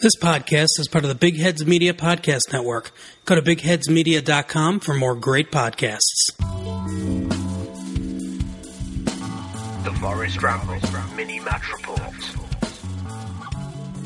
This podcast is part of the Big Heads Media Podcast Network. Go to bigheadsmedia.com for more great podcasts. The Forest Ramble mini match report.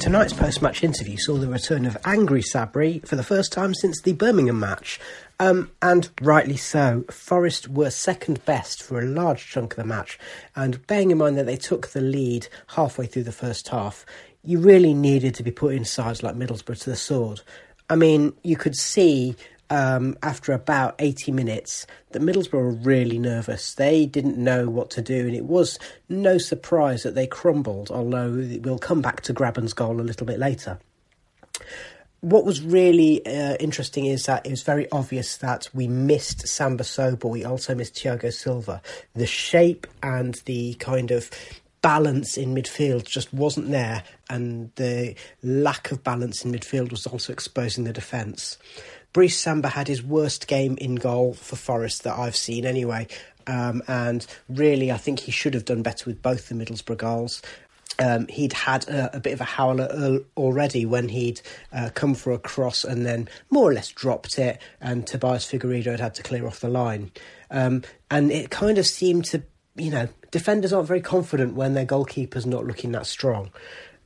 Tonight's post-match interview saw the return of angry Sabri for the first time since the Birmingham match. Um, and rightly so. Forest were second best for a large chunk of the match, and bearing in mind that they took the lead halfway through the first half, you really needed to be putting sides like Middlesbrough to the sword. I mean, you could see um, after about 80 minutes that Middlesbrough were really nervous. They didn't know what to do, and it was no surprise that they crumbled, although we'll come back to Grabban's goal a little bit later. What was really uh, interesting is that it was very obvious that we missed Samba Sow, but we also missed Tiago Silva. The shape and the kind of balance in midfield just wasn't there, and the lack of balance in midfield was also exposing the defence. Brice Samba had his worst game in goal for Forest that I've seen anyway, um, and really I think he should have done better with both the Middlesbrough goals. Um, he'd had a, a, bit of a howler already when he'd uh, come for a cross and then more or less dropped it, and Tobias Figueiredo had had to clear off the line. Um, and it kind of seemed to, you know, defenders aren't very confident when their goalkeeper's not looking that strong.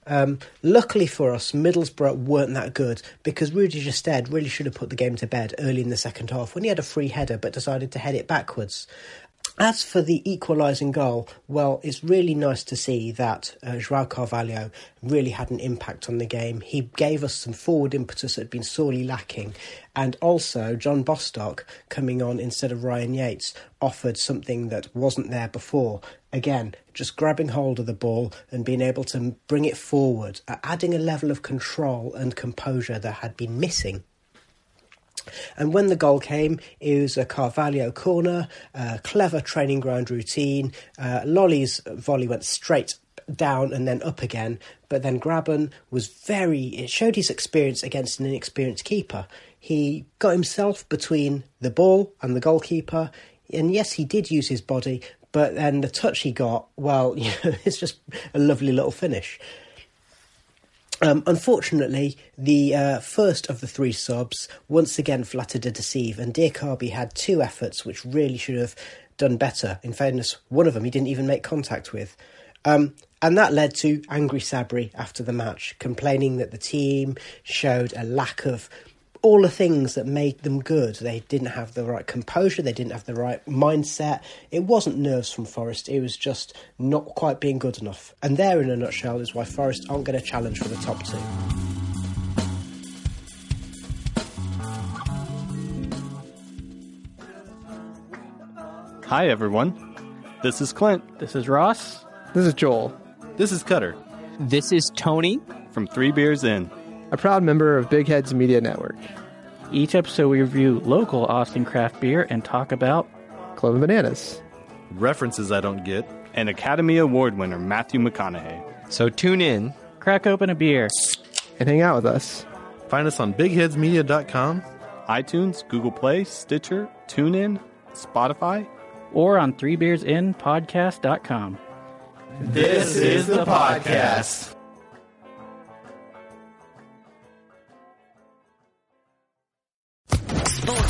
Um, luckily for us, Middlesbrough weren't that good because Rudy Gestede really should have put the game to bed early in the second half when he had a free header but decided to head it backwards. As for the equalising goal, well, it's really nice to see that uh, Joao Carvalho really had an impact on the game. He gave us some forward impetus that had been sorely lacking. And also, John Bostock coming on instead of Ryan Yates offered something that wasn't there before. Again, just grabbing hold of the ball and being able to bring it forward, adding a level of control and composure that had been missing. And when the goal came, it was a Carvalho corner, a clever training ground routine. Uh, Lolley's volley went straight down and then up again, but then Grabban was very, it showed his experience against an inexperienced keeper. He got himself between the ball and the goalkeeper, and yes, he did use his body, but then the touch he got, well, you know, it's just a lovely little finish. Um, unfortunately, the uh, first of the three subs once again flattered to deceive, and Diakhaby had two efforts which really should have done better. In fairness, one of them he didn't even make contact with. Um, and that led to angry Sabri after the match, complaining that the team showed a lack of all the things that made them good. They didn't have the right composure, they didn't have the right mindset. It wasn't nerves from Forest, it was just not quite being good enough. And there, in a nutshell, is why Forest aren't going to challenge for the top two. Hi, everyone. This is Clint. This is Ross. This is Joel. This is Cutter. This is Tony. From Three Beers In, a proud member of Big Heads Media Network. Each episode, we review local Austin craft beer and talk about Clove and Bananas, references I don't get, and Academy Award winner Matthew McConaughey. So tune in, crack open a beer, and hang out with us. Find us on bigheadsmedia.com, iTunes, Google Play, Stitcher, TuneIn, Spotify, or on threebeersinpodcast.com. This is the podcast.